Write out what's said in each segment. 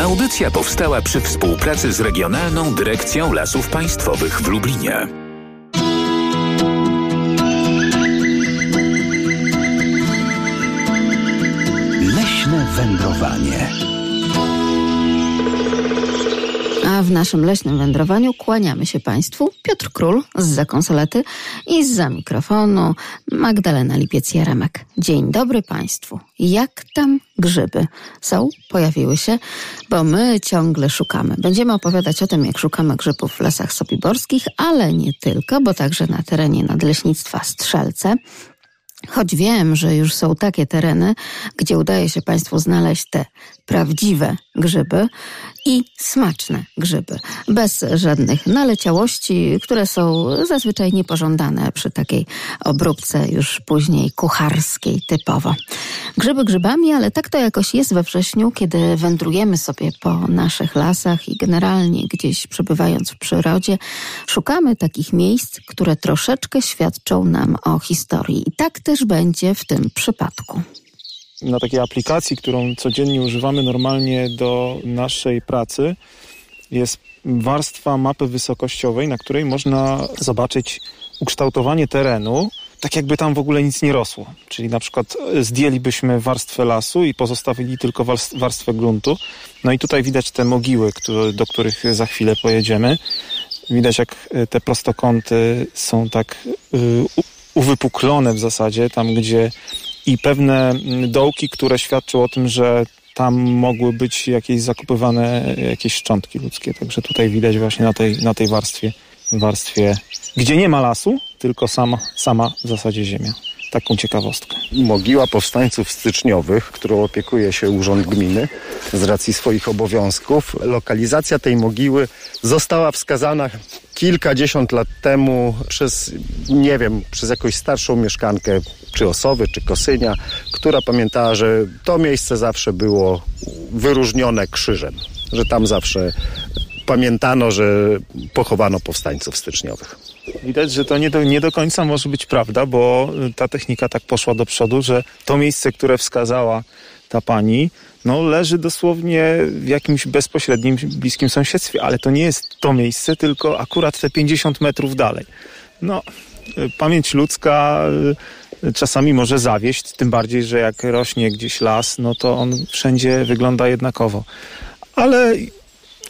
Audycja powstała przy współpracy z Regionalną Dyrekcją Lasów Państwowych w Lublinie. Leśne wędrowanie. W naszym leśnym wędrowaniu kłaniamy się Państwu Piotr Król z za konsolety i za mikrofonu Magdalena Lipiec-Jaremek. Dzień dobry Państwu. Jak tam grzyby? Są? Pojawiły się? Bo my ciągle szukamy. Będziemy opowiadać o tym, jak szukamy grzybów w lasach sobiborskich, ale nie tylko, bo także na terenie Nadleśnictwa Strzelce. Choć wiem, że już są takie tereny, gdzie udaje się Państwu znaleźć te prawdziwe grzyby i smaczne grzyby, bez żadnych naleciałości, które są zazwyczaj niepożądane przy takiej obróbce już później kucharskiej typowo. Grzyby grzybami, ale tak to jakoś jest we wrześniu, kiedy wędrujemy sobie po naszych lasach i generalnie gdzieś przebywając w przyrodzie, szukamy takich miejsc, które troszeczkę świadczą nam o historii. I tak też będzie w tym przypadku na takiej aplikacji, którą codziennie używamy normalnie do naszej pracy, jest warstwa mapy wysokościowej, na której można zobaczyć ukształtowanie terenu, tak jakby tam w ogóle nic nie rosło. Czyli na przykład zdjęlibyśmy warstwę lasu i pozostawili tylko warstwę gruntu. No i tutaj widać te mogiły, do których za chwilę pojedziemy. Widać jak te prostokąty są tak y, uwypuklone w zasadzie, tam gdzie i pewne dołki, które świadczą o tym, że tam mogły być jakieś zakupywane jakieś szczątki ludzkie. Także tutaj widać właśnie na tej, na tej warstwie, warstwie, gdzie nie ma lasu, tylko sama, sama w zasadzie ziemia. Taką ciekawostkę. Mogiła powstańców styczniowych, którą opiekuje się Urząd Gminy z racji swoich obowiązków. Lokalizacja tej mogiły została wskazana kilkadziesiąt lat temu przez, nie wiem, przez jakąś starszą mieszkankę, czy Osowy, czy Kosynia, która pamiętała, że to miejsce zawsze było wyróżnione krzyżem, że tam zawsze pamiętano, że pochowano powstańców styczniowych. Widać, że to nie do, nie do końca może być prawda, bo ta technika tak poszła do przodu, że to miejsce, które wskazała ta pani, no leży dosłownie w jakimś bezpośrednim, bliskim sąsiedztwie, ale to nie jest to miejsce, tylko akurat te 50 metrów dalej. No, pamięć ludzka y, czasami może zawieść, tym bardziej, że jak rośnie gdzieś las, no to on wszędzie wygląda jednakowo. Ale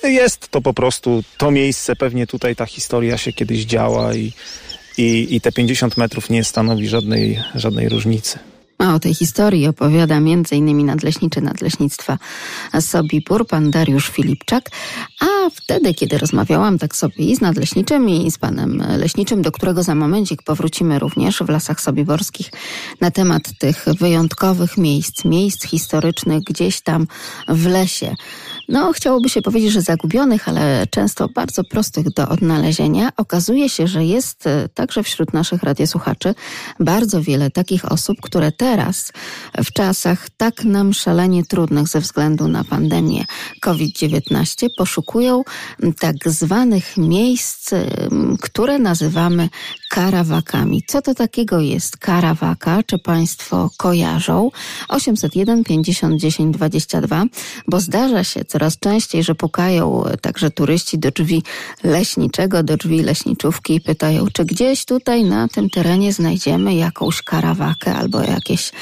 jest to po prostu to miejsce, pewnie tutaj ta historia się kiedyś działa i, i, i te 50 metrów nie stanowi żadnej, żadnej różnicy. A o tej historii opowiada m.in. nadleśniczy Nadleśnictwa Sobibór, pan Dariusz Filipczak. A wtedy, kiedy rozmawiałam tak sobie i z nadleśniczym i z panem leśniczym, do którego za momencik powrócimy również w Lasach Sobiborskich na temat tych wyjątkowych miejsc, miejsc historycznych gdzieś tam w lesie, no chciałoby się powiedzieć, że zagubionych, ale często bardzo prostych do odnalezienia. Okazuje się, że jest e, także wśród naszych radiosłuchaczy bardzo wiele takich osób, które teraz w czasach tak nam szalenie trudnych ze względu na pandemię COVID-19 poszukują tak zwanych miejsc, które nazywamy karawakami. Co to takiego jest karawaka? Czy Państwo kojarzą? 801 50 10 22, bo zdarza się co coraz częściej, że pukają także turyści do drzwi leśniczego, do drzwi leśniczówki i pytają, czy gdzieś tutaj na tym terenie znajdziemy jakąś karawakę albo jakieś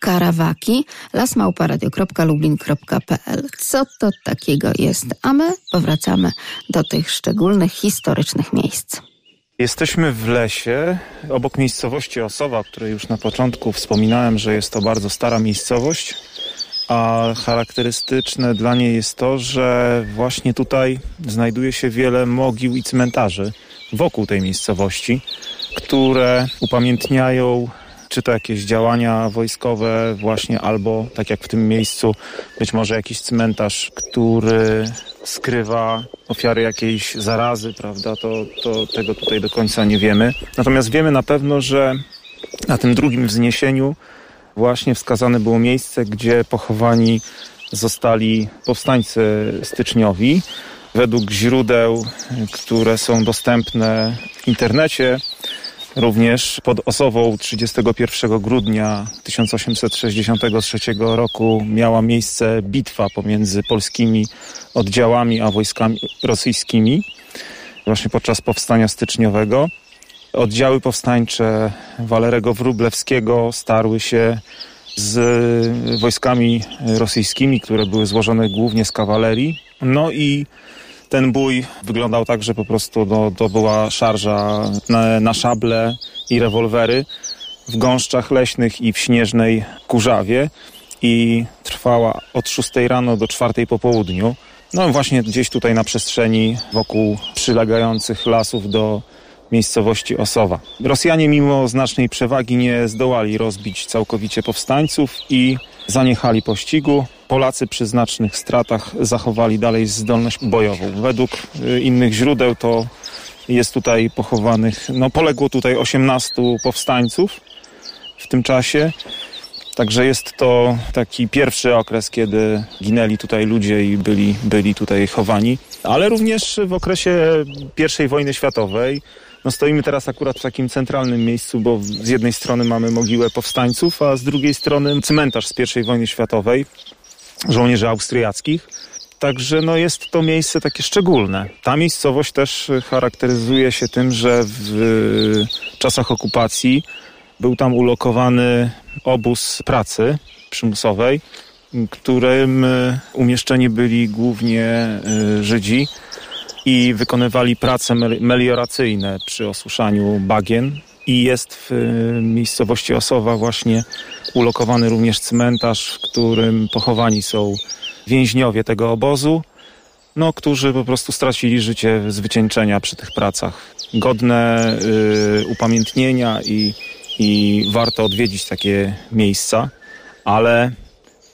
karawaki. lasmałparadio.lublin.pl Co to takiego jest? A my powracamy do tych szczególnych, historycznych miejsc. Jesteśmy w lesie, obok miejscowości Osowa, której już na początku wspominałem, że jest to bardzo stara miejscowość a charakterystyczne dla niej jest to, że właśnie tutaj znajduje się wiele mogił i cmentarzy wokół tej miejscowości, które upamiętniają czy to jakieś działania wojskowe właśnie, albo tak jak w tym miejscu, być może jakiś cmentarz, który skrywa ofiary jakiejś zarazy, prawda, to, to tego tutaj do końca nie wiemy. Natomiast wiemy na pewno, że na tym drugim wzniesieniu właśnie wskazane było miejsce, gdzie pochowani zostali powstańcy styczniowi. Według źródeł, które są dostępne w internecie, Również pod Osową 31 grudnia 1863 roku miała miejsce bitwa pomiędzy polskimi oddziałami a wojskami rosyjskimi, właśnie podczas powstania styczniowego. Oddziały powstańcze Walerego Wróblewskiego starły się z wojskami rosyjskimi, które były złożone głównie z kawalerii. No i ten bój wyglądał tak, że po prostu no, to była szarża na, na szable i rewolwery w gąszczach leśnych i w śnieżnej kurzawie i trwała od 6 rano do 4 po południu. No właśnie gdzieś tutaj na przestrzeni wokół przylegających lasów do miejscowości Osowa. Rosjanie mimo znacznej przewagi nie zdołali rozbić całkowicie powstańców i zaniechali pościgu. Polacy przy znacznych stratach zachowali dalej zdolność bojową. Według y, innych źródeł to jest tutaj pochowanych, no poległo tutaj 18 powstańców w tym czasie. Także jest to taki pierwszy okres, kiedy ginęli tutaj ludzie i byli, byli tutaj chowani. Ale również w okresie I wojny światowej no stoimy teraz akurat w takim centralnym miejscu, bo z jednej strony mamy mogiłę powstańców, a z drugiej strony cmentarz z I wojny światowej, żołnierzy austriackich. Także no jest to miejsce takie szczególne. Ta miejscowość też charakteryzuje się tym, że w czasach okupacji był tam ulokowany obóz pracy przymusowej, którym umieszczeni byli głównie y, Żydzi i wykonywali prace melioracyjne przy osuszaniu bagien. I jest w y, miejscowości Osowa właśnie ulokowany również cmentarz, w którym pochowani są więźniowie tego obozu, no, którzy po prostu stracili życie z wycieńczenia przy tych pracach. Godne y, upamiętnienia i, i warto odwiedzić takie miejsca, ale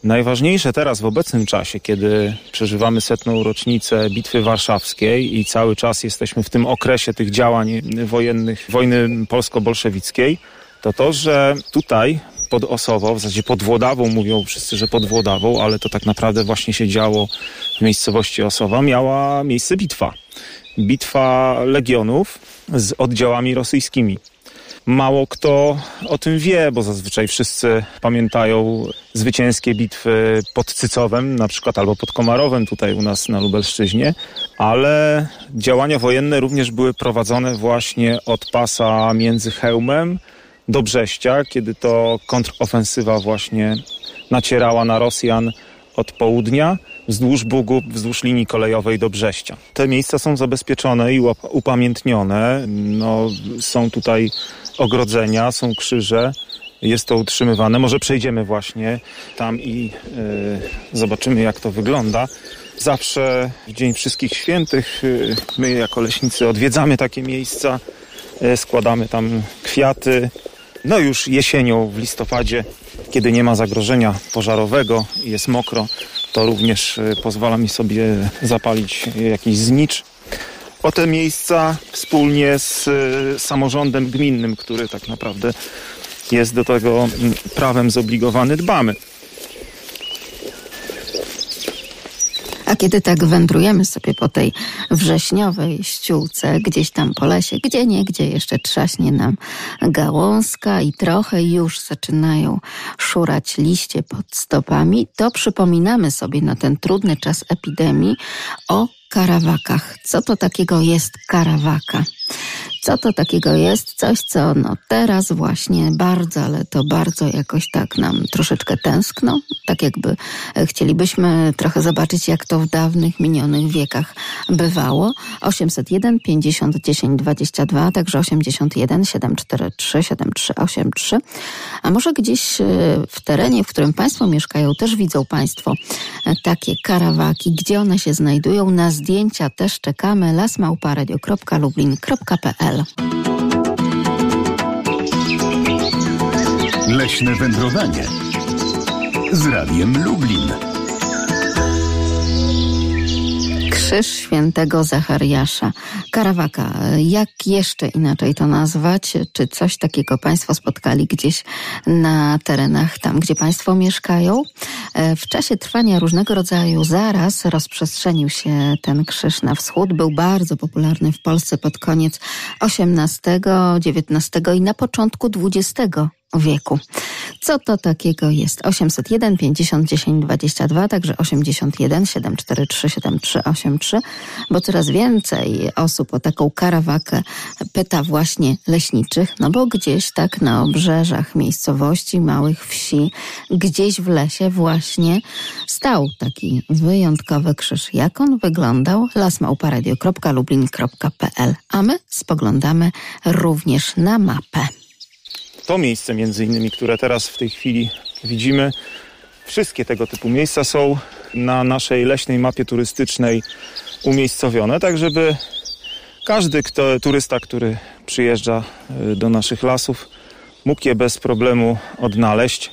Najważniejsze teraz w obecnym czasie, kiedy przeżywamy setną rocznicę Bitwy Warszawskiej i cały czas jesteśmy w tym okresie tych działań wojennych, wojny polsko-bolszewickiej, to to, że tutaj pod Osową, w zasadzie pod Włodawą, mówią wszyscy, że pod Włodawą, ale to tak naprawdę właśnie się działo w miejscowości Osowa, miała miejsce bitwa. Bitwa legionów z oddziałami rosyjskimi. Mało kto o tym wie, bo zazwyczaj wszyscy pamiętają zwycięskie bitwy pod Cycowem, na przykład albo pod Komarowem tutaj u nas na Lubelszczyźnie, ale działania wojenne również były prowadzone właśnie od pasa między Hełmem do Brześcia, kiedy to kontrofensywa właśnie nacierała na Rosjan od południa wzdłuż Bugu, wzdłuż linii kolejowej do Brześcia. Te miejsca są zabezpieczone i upamiętnione. No, są tutaj ogrodzenia, są krzyże. Jest to utrzymywane. Może przejdziemy właśnie tam i y, zobaczymy, jak to wygląda. Zawsze w Dzień Wszystkich Świętych y, my jako leśnicy odwiedzamy takie miejsca, y, składamy tam kwiaty. No już jesienią, w listopadzie, kiedy nie ma zagrożenia pożarowego i jest mokro, to również pozwala mi sobie zapalić jakiś znicz o te miejsca wspólnie z e, samorządem gminnym, który tak naprawdę jest do tego prawem zobligowany, dbamy. A kiedy tak wędrujemy sobie po tej wrześniowej ściółce, gdzieś tam po lesie, gdzie nie, gdzie jeszcze trzaśnie nam gałązka i trochę już zaczynają szurać liście pod stopami, to przypominamy sobie na ten trudny czas epidemii o karawakach. Co to takiego jest karawaka? Co to takiego jest? Coś, co no teraz właśnie bardzo, ale to bardzo jakoś tak nam troszeczkę tęskno. Tak jakby e, chcielibyśmy trochę zobaczyć, jak to w dawnych, minionych wiekach bywało. 801 50 10 22, a także 81 743 7383. A może gdzieś e, w terenie, w którym Państwo mieszkają, też widzą Państwo e, takie karawaki. Gdzie one się znajdują? Na zdjęcia też czekamy. lasmałparadio.lublin.pl Leśne wędrowanie z Radiem Lublin. Krzyż Świętego Zachariasza. Karawaka, jak jeszcze inaczej to nazwać? Czy coś takiego Państwo spotkali gdzieś na terenach tam, gdzie Państwo mieszkają? E, w czasie trwania różnego rodzaju zaraz rozprzestrzenił się ten krzyż na wschód. Był bardzo popularny w Polsce pod koniec XVIII, XIX i na początku XX wieku. Co to takiego jest? 801 50 10 22, także 81 743 7383, bo coraz więcej osób o taką karawakę pyta właśnie leśniczych, no bo gdzieś tak na obrzeżach miejscowości, małych wsi, gdzieś w lesie właśnie stał taki wyjątkowy krzyż. Jak on wyglądał? lasmałparadio.lublin.pl A my spoglądamy również na mapę to miejsce między innymi, które teraz w tej chwili widzimy, wszystkie tego typu miejsca są na naszej leśnej mapie turystycznej umiejscowione, tak żeby każdy kto, turysta, który przyjeżdża y, do naszych lasów, mógł je bez problemu odnaleźć.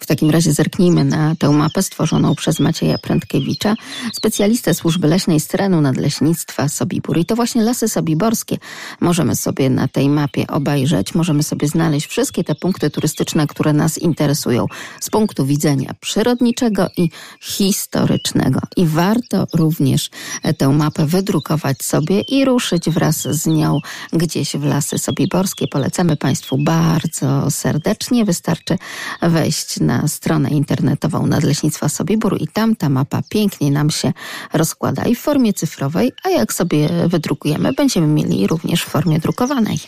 W takim razie zerknijmy na tę mapę stworzoną przez Macieja Prędkiewicza, specjalistę służby leśnej z terenu nadleśnictwa Sobibór. I to właśnie lasy sobiborskie możemy sobie na tej mapie obejrzeć, możemy sobie znaleźć wszystkie te punkty turystyczne, które nas interesują z punktu widzenia przyrodniczego i historycznego. I warto również tę mapę wydrukować sobie i ruszyć wraz z nią gdzieś w lasy sobiborskie. Polecamy Państwu bardzo serdecznie. Wystarczy wejść na na stronę internetową Nadleśnictwa Sobibór i tam ta mapa pięknie nam się rozkłada i w formie cyfrowej, a jak sobie wydrukujemy, będziemy mieli również w formie drukowanej.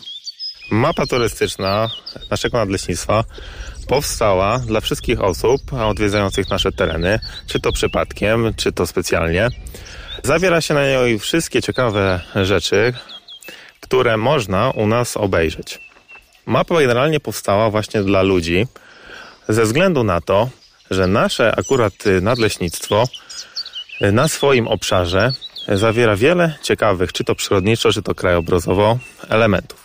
Mapa turystyczna naszego nadleśnictwa powstała dla wszystkich osób odwiedzających nasze tereny, czy to przypadkiem, czy to specjalnie. Zawiera się na niej wszystkie ciekawe rzeczy, które można u nas obejrzeć. Mapa generalnie powstała właśnie dla ludzi, ze względu na to, że nasze akurat y, nadleśnictwo y, na swoim obszarze zawiera wiele ciekawych, czy to przyrodniczo, czy to krajobrazowo, elementów.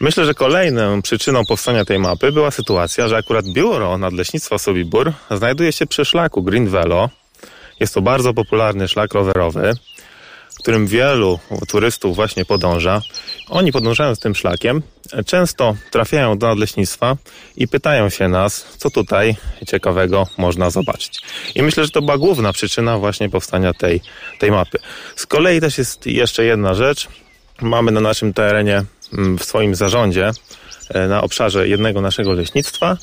Myślę, że kolejną przyczyną powstania tej mapy była sytuacja, że akurat biuro Nadleśnictwa Sobibór znajduje się przy szlaku Green Velo. Jest to bardzo popularny szlak rowerowy, którym wielu turystów właśnie podąża. Oni podążając tym szlakiem często trafiają do nadleśnictwa i pytają się nas, co tutaj ciekawego można zobaczyć. I myślę, że to była główna przyczyna właśnie powstania tej, tej mapy. Z kolei też jest jeszcze jedna rzecz. Mamy na naszym terenie, mm, w swoim zarządzie, e, na obszarze jednego naszego leśnictwa,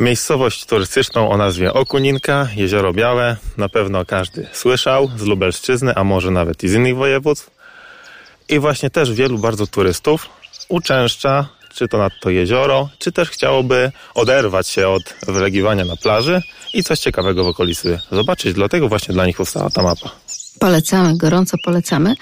Miejscowość turystyczną o nazwie Okuninka, Jezioro Białe, na pewno każdy słyszał z Lubelszczyzny, a może nawet i z innych województw. I właśnie też wielu bardzo turystów uczęszcza, czy to nad to jezioro, czy też chciałoby oderwać się od wylegiwania na plaży i coś ciekawego w okolicy zobaczyć. Dlatego właśnie dla nich powstała ta mapa. Polecamy, gorąco polecamy.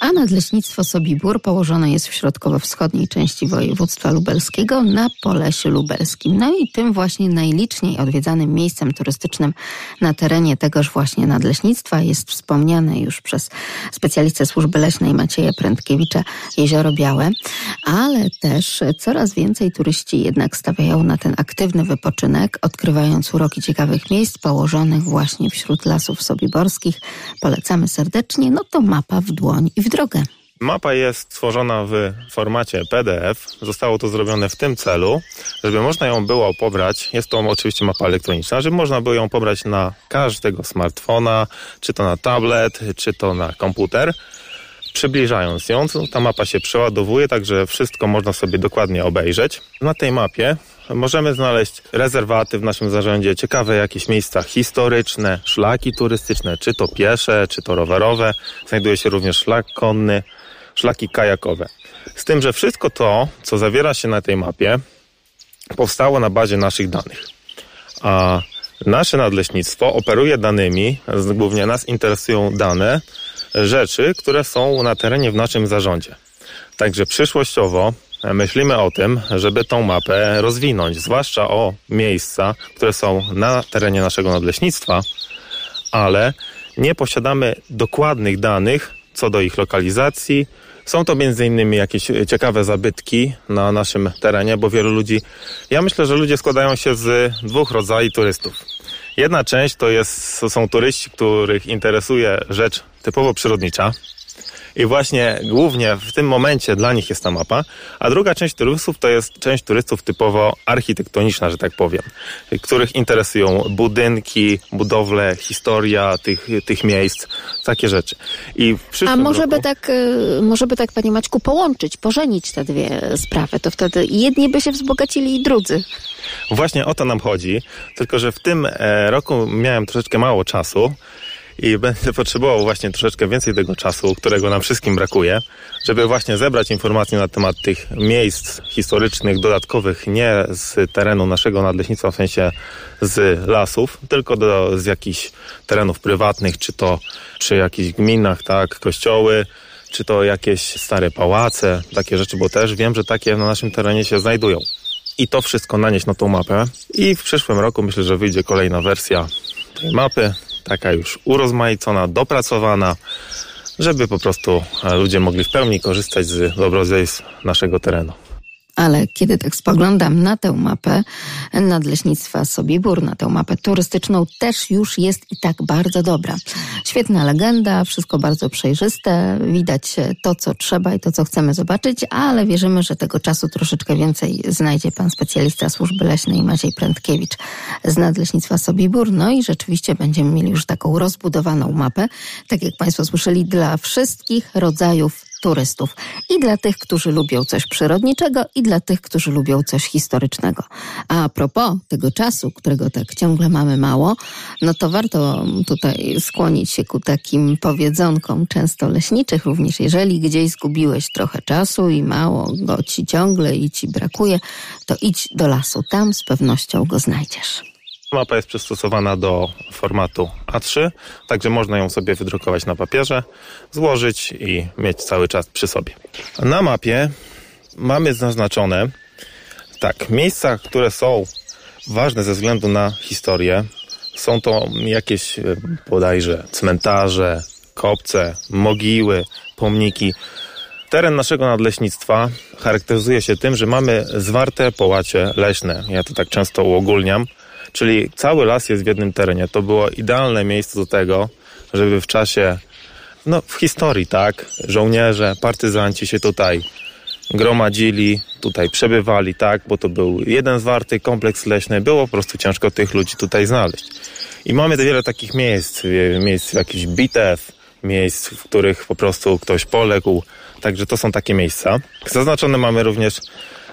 A Nadleśnictwo Sobibór położone jest w środkowo-wschodniej części województwa lubelskiego na Polesie Lubelskim. No i tym właśnie najliczniej odwiedzanym miejscem turystycznym na terenie tegoż właśnie Nadleśnictwa jest wspomniane już przez specjalistę służby leśnej Macieja Prędkiewicza Jezioro Białe, ale też coraz więcej turyści jednak stawiają na ten aktywny wypoczynek, odkrywając uroki ciekawych miejsc położonych właśnie wśród lasów sobiborskich. Polecamy serdecznie, no to mapa w dłoń i w drogę. Mapa jest stworzona w formacie PDF. Zostało to zrobione w tym celu, żeby można ją było pobrać. Jest to oczywiście mapa elektroniczna, żeby można było ją pobrać na każdego smartfona, czy to na tablet, czy to na komputer. Przybliżając ją, ta mapa się przeładowuje, także wszystko można sobie dokładnie obejrzeć. Na tej mapie możemy znaleźć rezerwaty w naszym zarządzie, ciekawe jakieś miejsca historyczne, szlaki turystyczne, czy to piesze, czy to rowerowe. Znajduje się również szlak konny, szlaki kajakowe. Z tym, że wszystko to, co zawiera się na tej mapie, powstało na bazie naszych danych. A nasze nadleśnictwo operuje danymi, głównie nas interesują dane, rzeczy, które są na terenie w naszym zarządzie. Także przyszłościowo myślimy o tym, żeby tą mapę rozwinąć, zwłaszcza o miejsca, które są na terenie naszego nadleśnictwa, ale nie posiadamy dokładnych danych co do ich lokalizacji. Są to innymi jakieś ciekawe zabytki na naszym terenie, bo wielu ludzi, ja myślę, że ludzie składają się z dwóch rodzajów turystów. Jedna część to, jest, są turyści, których interesuje rzecz typowo przyrodnicza, i właśnie głównie w tym momencie dla nich jest ta mapa, a druga część turystów to jest część turystów typowo architektoniczna, że tak powiem, których interesują budynki, budowle, historia tych, tych miejsc, takie rzeczy. I a może roku... by tak, y, może by tak, panie Maćku, połączyć, pożenić te dwie sprawy, to wtedy jedni by się wzbogacili i drudzy. Właśnie o to nam chodzi, tylko że w tym e, roku miałem troszeczkę mało czasu, i będę potrzebował właśnie troszeczkę więcej tego czasu, którego nam wszystkim brakuje, żeby właśnie zebrać informacje na temat tych miejsc historycznych dodatkowych, nie z terenu naszego nadleśnictwa, w sensie z lasów, tylko do, z jakichś terenów prywatnych, czy to przy jakichś gminach, tak, kościoły, czy to jakieś stare pałace, takie rzeczy, bo też wiem, że takie na naszym terenie się znajdują. I to wszystko nanieść na tą mapę i w przyszłym roku myślę, że wyjdzie kolejna wersja tej mapy, taka już urozmaicona, dopracowana, żeby po prostu ludzie mogli w pełni korzystać z dobrodziejstw naszego terenu ale kiedy tak spoglądam na tę mapę Nadleśnictwa Sobibór, na tę mapę turystyczną, też już jest i tak bardzo dobra. Świetna legenda, wszystko bardzo przejrzyste, widać to, co trzeba i to, co chcemy zobaczyć, ale wierzymy, że tego czasu troszeczkę więcej znajdzie pan specjalista służby leśnej Maciej Prędkiewicz z Nadleśnictwa Sobibór. No i rzeczywiście będziemy mieli już taką rozbudowaną mapę, tak jak państwo słyszeli, dla wszystkich rodzajów turystów. I dla tych, którzy lubią coś przyrodniczego, i dla tych, którzy lubią coś historycznego. A propos tego czasu, którego tak ciągle mamy mało, no to warto tutaj skłonić się ku takim powiedzonkom, często leśniczych również. Jeżeli gdzieś zgubiłeś trochę czasu i mało go ci ciągle i ci brakuje, to idź do lasu. Tam z pewnością go znajdziesz. Mapa jest przystosowana do formatu A3, także można ją sobie wydrukować na papierze, złożyć i mieć cały czas przy sobie. Na mapie mamy zaznaczone tak, miejsca, które są ważne ze względu na historię. Są to jakieś e, bodajże cmentarze, kopce, mogiły, pomniki. Teren naszego nadleśnictwa charakteryzuje się tym, że mamy zwarte połacie leśne. Ja to tak często uogólniam Czyli cały las jest w jednym terenie. To było idealne miejsce do tego, żeby w czasie, no w historii, tak, żołnierze, partyzanci się tutaj gromadzili, tutaj przebywali, tak, bo to był jeden zwarty kompleks leśny, było po prostu ciężko tych ludzi tutaj znaleźć. I mamy wiele takich miejsc, miejsc jakichś bitew, miejsc, w których po prostu ktoś poległ, także to są takie miejsca. Zaznaczone mamy również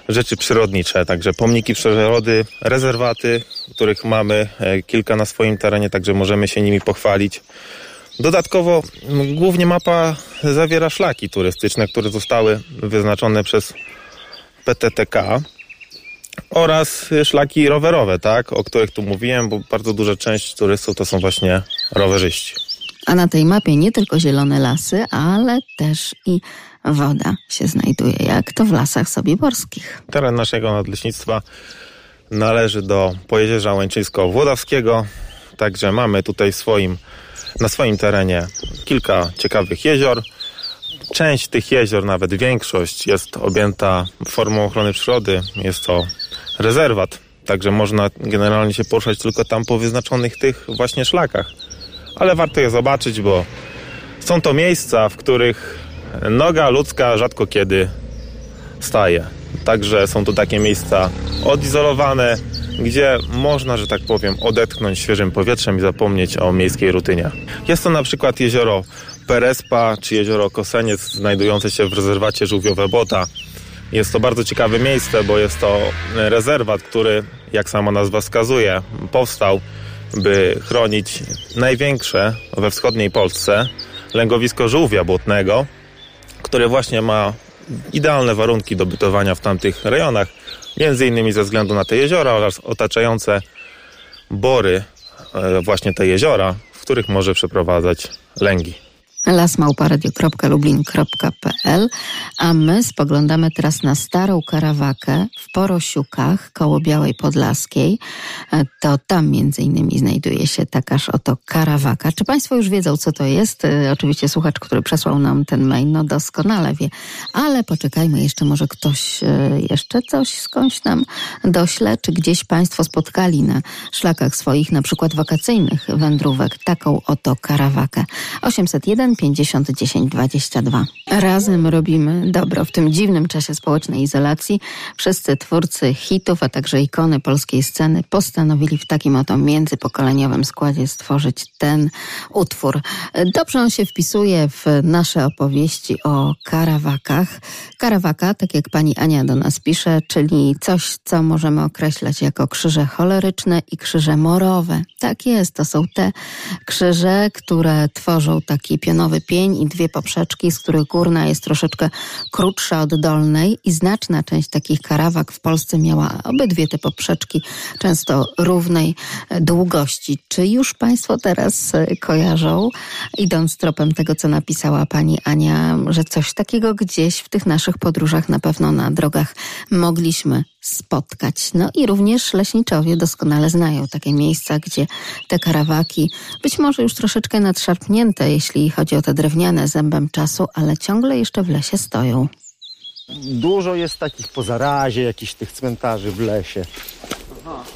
rzeczy przyrodnicze, także pomniki przyrody, rezerwaty, których mamy e, kilka na swoim terenie, także możemy się nimi pochwalić. Dodatkowo głównie mapa zawiera szlaki turystyczne, które zostały wyznaczone przez PTTK oraz szlaki rowerowe, tak, o których tu mówiłem, bo bardzo duża część turystów to są właśnie rowerzyści. A na tej mapie nie tylko zielone lasy, ale też i woda się znajduje, jak to w lasach sobiborskich. Teren naszego nadleśnictwa należy do Pojezierza Łęczyńsko-Włodawskiego, także mamy tutaj swoim, na swoim terenie kilka ciekawych jezior. Część tych jezior, nawet większość, jest objęta formą ochrony przyrody. Jest to rezerwat, także można generalnie się poruszać tylko tam po wyznaczonych tych właśnie szlakach. Ale warto je zobaczyć, bo są to miejsca, w których noga ludzka rzadko kiedy staje. Także są to takie miejsca odizolowane, gdzie można, że tak powiem, odetchnąć świeżym powietrzem i zapomnieć o miejskiej rutynie. Jest to na przykład jezioro Perespa czy jezioro Koseniec znajdujące się w rezerwacie Żółwiowe Bota. Jest to bardzo ciekawe miejsce, bo jest to rezerwat, który, jak sama nazwa wskazuje, powstał, by chronić największe we wschodniej Polsce lęgowisko żółwia błotnego, które właśnie ma idealne warunki do bytowania w tamtych rejonach, między innymi ze względu na te jeziora oraz otaczające bory, e, właśnie te jeziora, w których może przeprowadzać lęgi. lasmałparadio.lublin.pl A my spoglądamy teraz na starą karawakę w Porosiukach koło Białej Podlaskiej. E, to tam między innymi znajduje się takaż oto karawaka. Czy Państwo już wiedzą, co to jest? E, oczywiście słuchacz, który przesłał nam ten mail, no doskonale wie. Ale poczekajmy, jeszcze może ktoś e, jeszcze coś skądś nam dośle, czy gdzieś Państwo spotkali na szlakach swoich, na przykład wakacyjnych wędrówek, taką oto karawakę. 801 50 10 22. Razem robimy dobro w tym dziwnym czasie społecznej izolacji. Wszyscy twórcy hitów, a także ikony polskiej sceny postanowili w takim oto międzypokoleniowym składzie stworzyć ten utwór. Dobrze on się wpisuje w nasze opowieści o karawakach. Karawaka, tak jak pani Ania do nas pisze, czyli coś, co możemy określać jako krzyże choleryczne i krzyże morowe. Tak jest, to są te krzyże, które tworzą taki pionowy pień i dwie poprzeczki, z których górna jest troszeczkę krótsza od dolnej i znaczna część takich karawak w Polsce miała obydwie te poprzeczki, często równej długości. Czy już Państwo teraz kojarzą, idąc tropem tego, co napisała pani Ania, że coś takiego gdzieś w tych naszych podróżach na pewno na drogach mogliśmy spotkać. No i również leśniczowie doskonale znają takie miejsca, gdzie te karawaki, być może już troszeczkę nadszarpnięte, jeśli chodzi o te drewniane zębem czasu, ale ciągle jeszcze w lesie stoją. Dużo jest takich po zarazie, jakichś tych cmentarzy w lesie,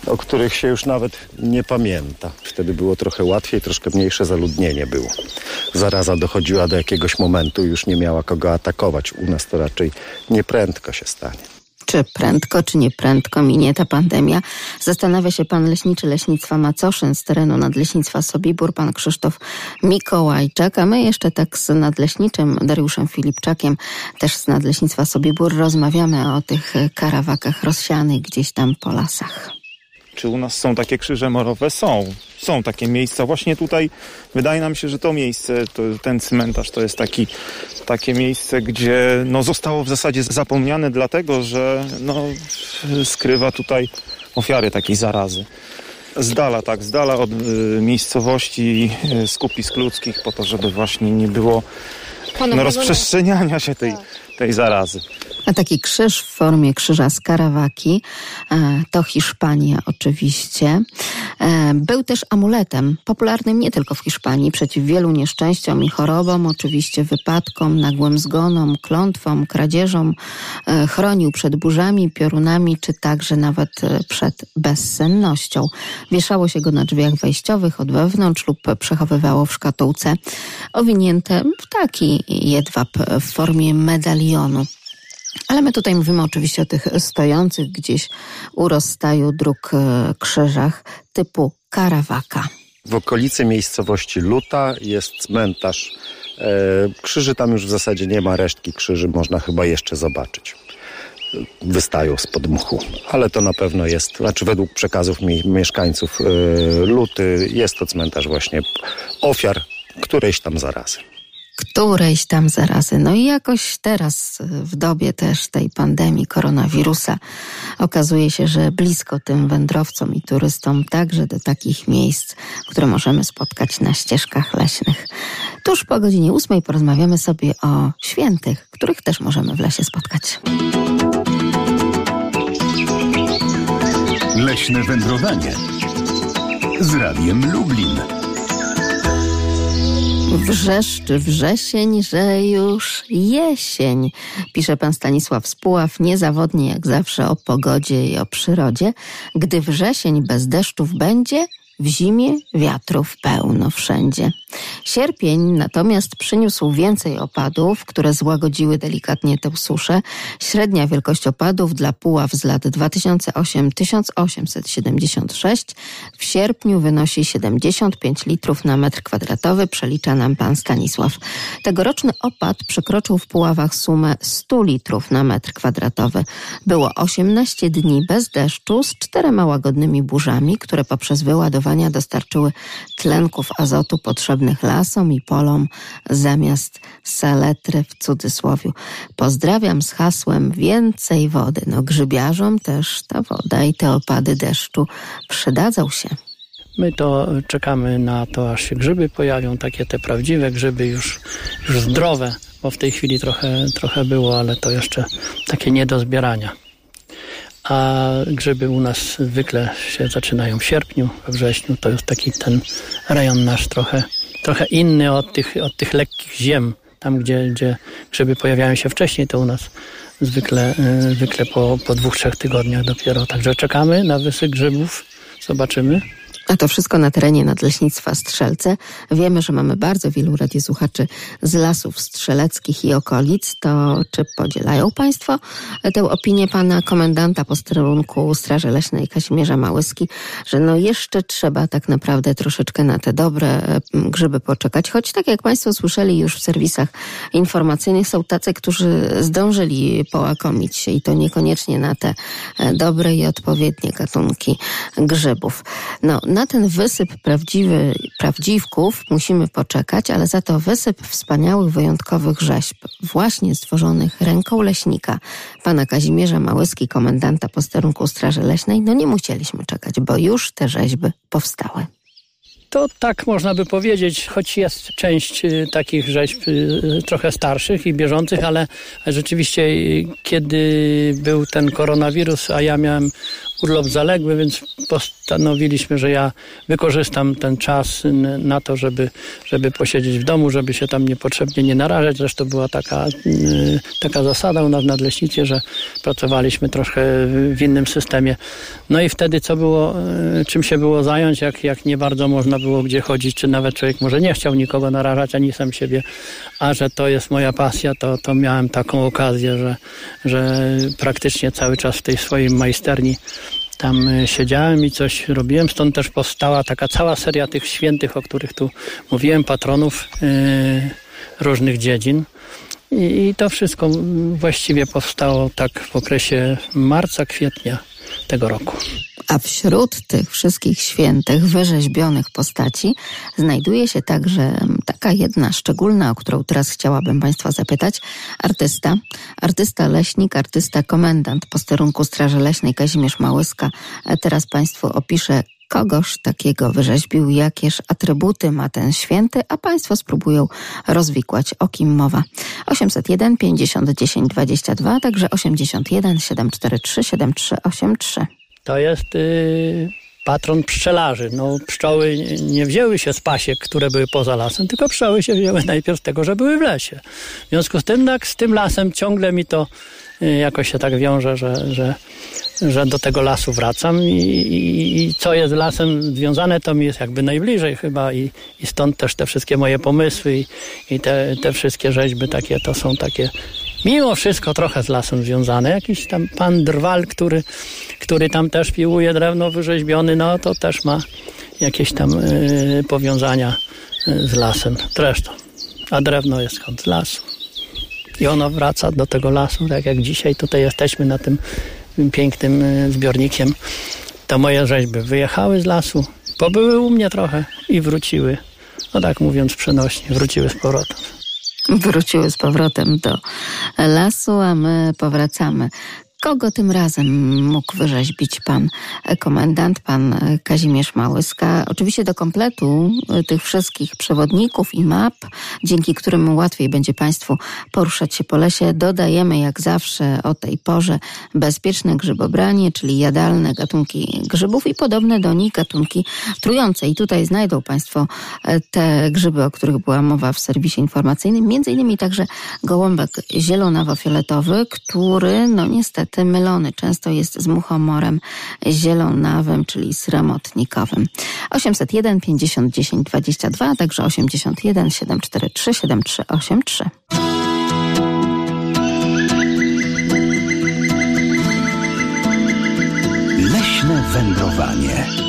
o których się już nawet nie pamięta. Wtedy było trochę łatwiej, troszkę mniejsze zaludnienie było. Zaraza dochodziła do jakiegoś momentu, już nie miała kogo atakować. U nas to raczej nieprędko się stanie czy prędko, czy nie prędko minie ta pandemia. Zastanawia się pan leśniczy Leśnictwa Macoszyn z terenu Nadleśnictwa Sobibór, pan Krzysztof Mikołajczak, a my jeszcze tak z nadleśniczym Dariuszem Filipczakiem, też z Nadleśnictwa Sobibór, rozmawiamy o tych karawakach rozsianych gdzieś tam po lasach. Czy u nas są takie krzyże morowe? Są. Są takie miejsca. Właśnie tutaj wydaje nam się, że to miejsce, to, ten cmentarz to jest taki, takie miejsce, gdzie no, zostało w zasadzie zapomniane dlatego, że no, skrywa tutaj ofiary takiej zarazy. Z dala, tak, z dala od y, miejscowości, y, skupisk ludzkich, po to, żeby właśnie nie było no, rozprzestrzeniania się tej, tej zarazy. A taki krzyż w formie krzyża z Karawaki, e, to Hiszpania oczywiście, e, był też amuletem, popularnym nie tylko w Hiszpanii, przeciw wielu nieszczęściom i chorobom, oczywiście wypadkom, nagłym zgonom, klątwom, kradzieżom, e, chronił przed burzami, piorunami, czy także nawet przed bezsennością. Wieszało się go na drzwiach wejściowych od wewnątrz lub przechowywało w szkatułce, owinięte w taki jedwab w formie medalionu. Ale my tutaj mówimy oczywiście o tych stojących gdzieś u rozstaju dróg e, krzyżach typu Karawaka. W okolicy miejscowości Luta jest cmentarz. E, krzyży tam już w zasadzie nie ma, resztki krzyży można chyba jeszcze zobaczyć. Wystają spod mchu, ale to na pewno jest, znaczy według przekazów mi, mieszkańców e, Luty, jest to cmentarz właśnie ofiar którejś tam zarazy którejś tam zarazy. No i jakoś teraz, w dobie też tej pandemii koronawirusa, okazuje się, że blisko tym wędrowcom i turystom także do takich miejsc, które możemy spotkać na ścieżkach leśnych. Tuż po godzinie ósmej porozmawiamy sobie o świętych, których też możemy w lesie spotkać. Leśne wędrowanie z Radiem Lublin. Wrzeszczy wrzesień, że już jesień. Pisze pan Stanisław Spuław, niezawodnie jak zawsze o pogodzie i o przyrodzie. Gdy wrzesień bez deszczów będzie, w zimie wiatrów pełno wszędzie. Sierpień natomiast przyniósł więcej opadów, które złagodziły delikatnie tę suszę. Średnia wielkość opadów dla Puław z lat 2008-1876 w sierpniu wynosi 75 litrów na metr kwadratowy, przelicza nam pan Stanisław. Tegoroczny opad przekroczył w Puławach sumę 100 litrów na metr kwadratowy. Było 18 dni bez deszczu z czterema łagodnymi burzami, które poprzez wyładowania dostarczyły tlenków azotu potrzebnych lasom i polom zamiast saletry w cudzysłowie. Pozdrawiam z hasłem więcej wody. No grzybiarzom też ta woda i te opady deszczu przydadzą się. My to czekamy na to, aż się grzyby pojawią, takie te prawdziwe grzyby już już zdrowe, bo w tej chwili trochę, trochę było, ale to jeszcze takie nie do zbierania. A grzyby u nas zwykle się zaczynają w sierpniu, we wrześniu. To jest taki ten rejon nasz trochę, trochę inny od tych, od tych lekkich ziem. Tam, gdzie, gdzie grzyby pojawiają się wcześniej, to u nas zwykle, y, zwykle po, po dwóch, trzech tygodniach dopiero. Także czekamy na wysyk grzybów. Zobaczymy. A to wszystko na terenie Nadleśnictwa Strzelce. Wiemy, że mamy bardzo wielu radiosłuchaczy z lasów strzeleckich i okolic. To czy podzielają Państwo tę opinię pana komendanta posterunku Straży Leśnej Kazimierza Małyski, że no jeszcze trzeba tak naprawdę troszeczkę na te dobre grzyby poczekać. Choć tak jak Państwo słyszeli już w serwisach informacyjnych są tacy, którzy zdążyli połakomić się i to niekoniecznie na te e, dobre i odpowiednie gatunki grzybów. No, na ten wysyp prawdziwy, prawdziwków musimy poczekać, ale za to wysyp wspaniałych, wyjątkowych rzeźb, właśnie stworzonych ręką leśnika, pana Kazimierza Małyski, komendanta posterunku Straży Leśnej, no nie musieliśmy czekać, bo już te rzeźby powstały. To tak można by powiedzieć, choć jest część y, takich rzeźb y, trochę starszych i bieżących, ale rzeczywiście y, kiedy był ten koronawirus, a ja miałem urlop zaległy, więc postanowiliśmy, że ja wykorzystam ten czas na to, żeby, żeby posiedzieć w domu, żeby się tam niepotrzebnie nie narażać. Zresztą była taka, taka zasada u nas na Leśnicie, że pracowaliśmy troszkę w innym systemie. No i wtedy co było, czym się było zająć, jak, jak nie bardzo można było gdzie chodzić, czy nawet człowiek może nie chciał nikogo narażać, ani sam siebie, a że to jest moja pasja, to, to miałem taką okazję, że, że praktycznie cały czas w tej swojej majsterni tam e, siedziałem i coś robiłem. Stąd też powstała taka cała seria tych świętych, o których tu mówiłem, patronów yy, różnych dziedzin. I to wszystko właściwie powstało tak w okresie marca, kwietnia tego roku. A wśród tych wszystkich świętych, wyrzeźbionych postaci znajduje się także taka jedna szczególna, o którą teraz chciałabym Państwa zapytać. Artysta, artysta leśnik, artysta komendant posterunku Straży Leśnej Kazimierz Małyska. Teraz Państwu opiszę kogoż takiego wyrzeźbił, jakież atrybuty ma ten święty, a Państwo spróbują rozwikłać, o kim mowa. 801 50 10 22, także 81 743 7383. To jest y, patron pszczelarzy. No, pszczoły nie wzięły się z pasiek, które były poza lasem, tylko pszczoły się wzięły najpierw z tego, że były w lesie. W związku z tym, tak, z tym lasem ciągle mi to y, jakoś się tak wiąże, że, że, że do tego lasu wracam i, i, i, co jest lasem związane, to mi jest jakby najbliżej chyba i, i stąd też te wszystkie moje pomysły i, i te, te wszystkie rzeźby takie, to są takie mimo wszystko trochę z lasem związane. Jakiś tam pan drwal, który, który tam też piłuje drewno wyrzeźbiony, no to też ma jakieś tam y, powiązania y, z lasem. Zresztą, a drewno jest skąd z lasu. I ono wraca do tego lasu, tak jak dzisiaj tutaj jesteśmy na tym pięknym y, zbiornikiem. To moje rzeźby wyjechały z lasu, pobyły u mnie trochę i wróciły. No tak mówiąc przenośnie, wróciły z powrotem wróciły z powrotem do lasu, a my powracamy Kogo tym razem mógł wyrzeźbić pan komendant, pan Kazimierz Małyska? Oczywiście do kompletu tych wszystkich przewodników i map, dzięki którym łatwiej będzie państwu poruszać się po lesie, dodajemy jak zawsze o tej porze bezpieczne grzybobranie, czyli jadalne gatunki grzybów i podobne do nich gatunki trujące. I tutaj znajdą państwo te grzyby, o których była mowa w serwisie informacyjnym, między innymi także gołąbek zielonawo-fioletowy, który no niestety niestety mylony często jest z muchomorem zielonawym, czyli sromotnikowym. 801 50 10 22, a także 81 743 7383. Leśne wędrowanie.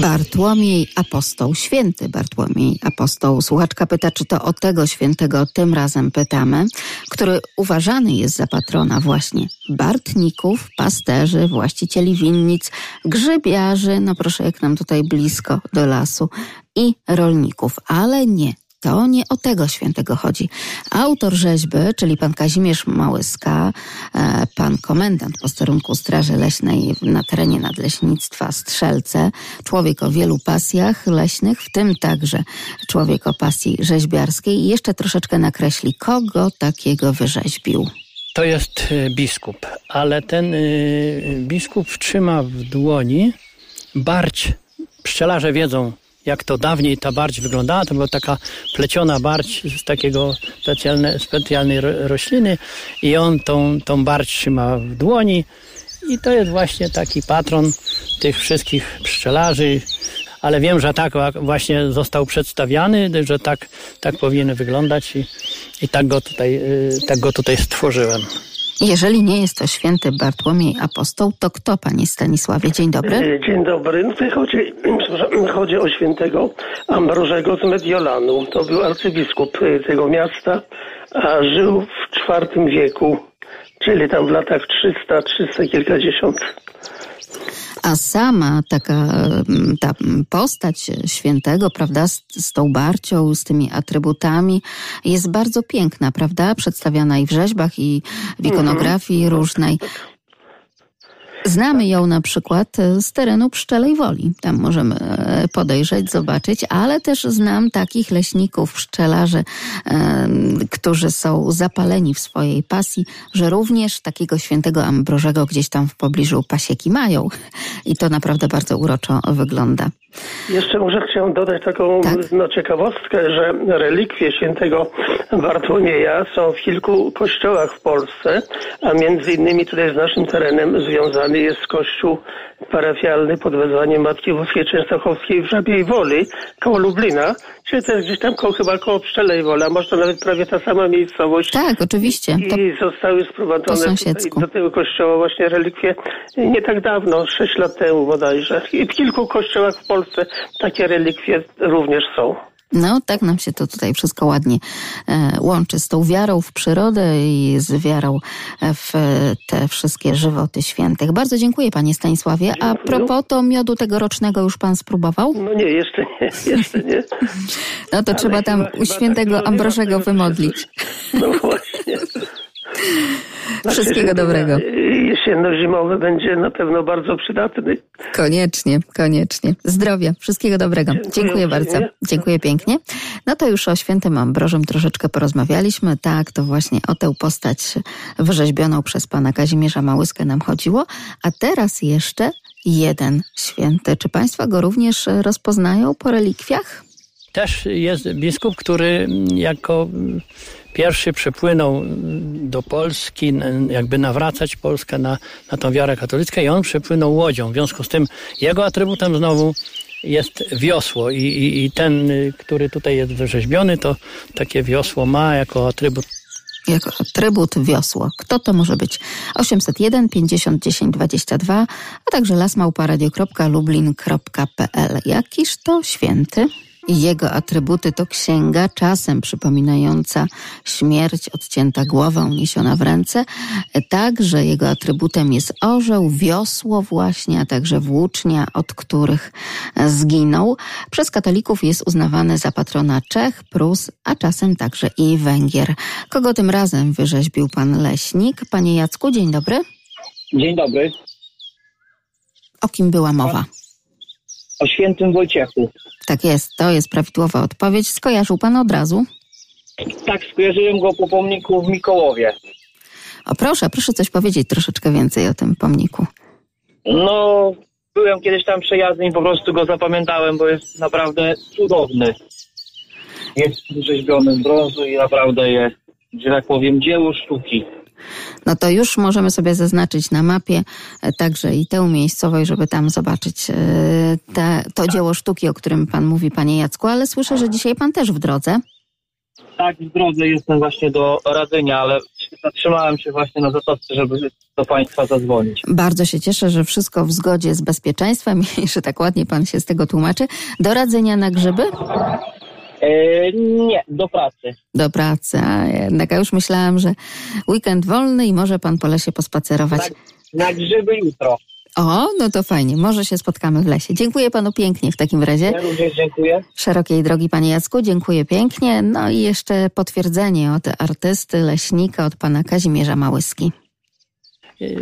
Bartłomiej Apostoł, święty Bartłomiej Apostoł. Słuchaczka pyta, czy to o tego świętego tym razem pytamy, który uważany jest za patrona właśnie bartników, pasterzy, właścicieli winnic, grzybiarzy, no proszę jak nam tutaj blisko do lasu i rolników, ale nie to nie o tego świętego chodzi. Autor rzeźby, czyli pan Kazimierz Małyska, e, pan komendant posterunku Straży Leśnej na terenie Nadleśnictwa Strzelce, człowiek o wielu pasjach leśnych, w tym także człowiek o pasji rzeźbiarskiej jeszcze troszeczkę nakreśli, kogo takiego wyrzeźbił. To jest e, biskup, ale ten y, biskup trzyma w dłoni barć. Pszczelarze wiedzą, jak to dawniej ta barć wyglądała. To była taka pleciona barć z takiego specjalne, specjalnej rośliny i on tą, tą barć trzyma w dłoni i to jest właśnie taki patron tych wszystkich pszczelarzy, ale wiem, że tak właśnie został przedstawiany, że tak, tak powinien wyglądać i, i tak, go tutaj, y, tak go tutaj stworzyłem. Jeżeli nie jest to święty Bartłomiej Apostoł, to kto, panie Stanisławie? Dzień dobry. E, dzień dobry. No chodzi, chodzi o świętego Ambrożego z Mediolanu. To był arcybiskup e, tego miasta, a żył w IV wieku, czyli tam w latach 300, 300 kilkadziesiąt. A sama taka mm, ta postać świętego, prawda, z, z tą barcią, z tymi atrybutami, jest bardzo piękna, prawda? Przedstawiana i w rzeźbach, i w ikonografii mhm. różnej. Znamy ją na przykład e, z terenu Pszczelej Woli. Tam możemy e, podejrzeć, zobaczyć, ale też znam takich leśników, pszczelarzy, którzy są zapaleni w swojej pasji, że również takiego świętego Ambrożego gdzieś tam w pobliżu pasieki mają. I to naprawdę bardzo uroczo wygląda. Jeszcze może chciałem dodać taką tak? no, ciekawostkę, że relikwie świętego Bartłomieja są w kilku kościołach w Polsce, a między innymi tutaj z naszym terenem związany jest kościół parafialny pod wezwaniem Matki Wódzkiej Częstochowskiej w Żabiej Woli, koło Lublina, czyli to jest gdzieś tam koło, chyba koło Pszczelej Wola, może to nawet prawie ta sama miejscowość. Tak, oczywiście. I zostały sprowadzone do tego kościoła właśnie relikwie nie tak dawno, sześć lat temu bodajże. I w kilku kościołach w Polsce takie relikwie również są. No, tak nam się to tutaj wszystko ładnie e, łączy z tą wiarą w przyrodę i z wiarą w te wszystkie żywoty świętych. Bardzo dziękuję panie Stanisławie. A propos to miodu tegorocznego już pan spróbował? No nie, jeszcze nie, jeszcze nie. No to Ale trzeba tam u świętego tak Ambrożego wymodlić. No właśnie. Wszystkiego dobrego. Jesienno-zimowy będzie na pewno bardzo przydatny. Koniecznie, koniecznie. Zdrowia, wszystkiego dobrego. Dziękuję, Dziękuję bardzo. Dziękuję pięknie. No to już o świętym Ambrożym troszeczkę porozmawialiśmy. Tak, to właśnie o tę postać wyrzeźbioną przez pana Kazimierza Małyskę nam chodziło. A teraz jeszcze jeden święty. Czy państwo go również rozpoznają po relikwiach? Też jest biskup, który jako pierwszy przypłynął do Polski, jakby nawracać Polskę na, na tą wiarę katolicką i on przypłynął łodzią. W związku z tym jego atrybutem znowu jest wiosło i, i, i ten, który tutaj jest wyrzeźbiony, to takie wiosło ma jako atrybut jako atrybut wiosło. Kto to może być? 801 50 10 22, a także lasmałparadio.lublin.pl. Jakiż to święty? Jego atrybuty to księga, czasem przypominająca śmierć, odcięta głową, niesiona w ręce. Także jego atrybutem jest orzeł, wiosło właśnie, a także włócznia, od których zginął. Przez katolików jest uznawany za patrona Czech, Prus, a czasem także i Węgier. Kogo tym razem wyrzeźbił pan Leśnik? Panie Jacku, dzień dobry. Dzień dobry. O kim była mowa? O świętym Wojciechu. Tak jest, to jest prawidłowa odpowiedź. Skojarzył pan od razu? Tak, skojarzyłem go po pomniku w Mikołowie. O proszę, proszę coś powiedzieć troszeczkę więcej o tym pomniku. No, byłem kiedyś tam przejazdem i po prostu go zapamiętałem, bo jest naprawdę cudowny. Jest rzeźbiony z brązu i naprawdę jest, że tak powiem, dzieło sztuki no to już możemy sobie zaznaczyć na mapie e, także i tę miejscowość, żeby tam zobaczyć e, te, to tak. dzieło sztuki, o którym pan mówi, panie Jacku, ale słyszę, że dzisiaj pan też w drodze. Tak, w drodze jestem właśnie do Radzenia, ale zatrzymałem się właśnie na Zatowce, żeby do Państwa zadzwonić. Bardzo się cieszę, że wszystko w zgodzie z bezpieczeństwem i że tak ładnie Pan się z tego tłumaczy. Do Radzenia na grzyby? E, nie, do pracy. Do pracy, a jednak ja już myślałam, że weekend wolny i może pan po lesie pospacerować. Na, na grzyby jutro. O, no to fajnie, może się spotkamy w lesie. Dziękuję panu pięknie w takim razie. Ja również dziękuję. Szerokiej drogi panie Jacku, dziękuję pięknie. No i jeszcze potwierdzenie od artysty, leśnika, od pana Kazimierza Małyski.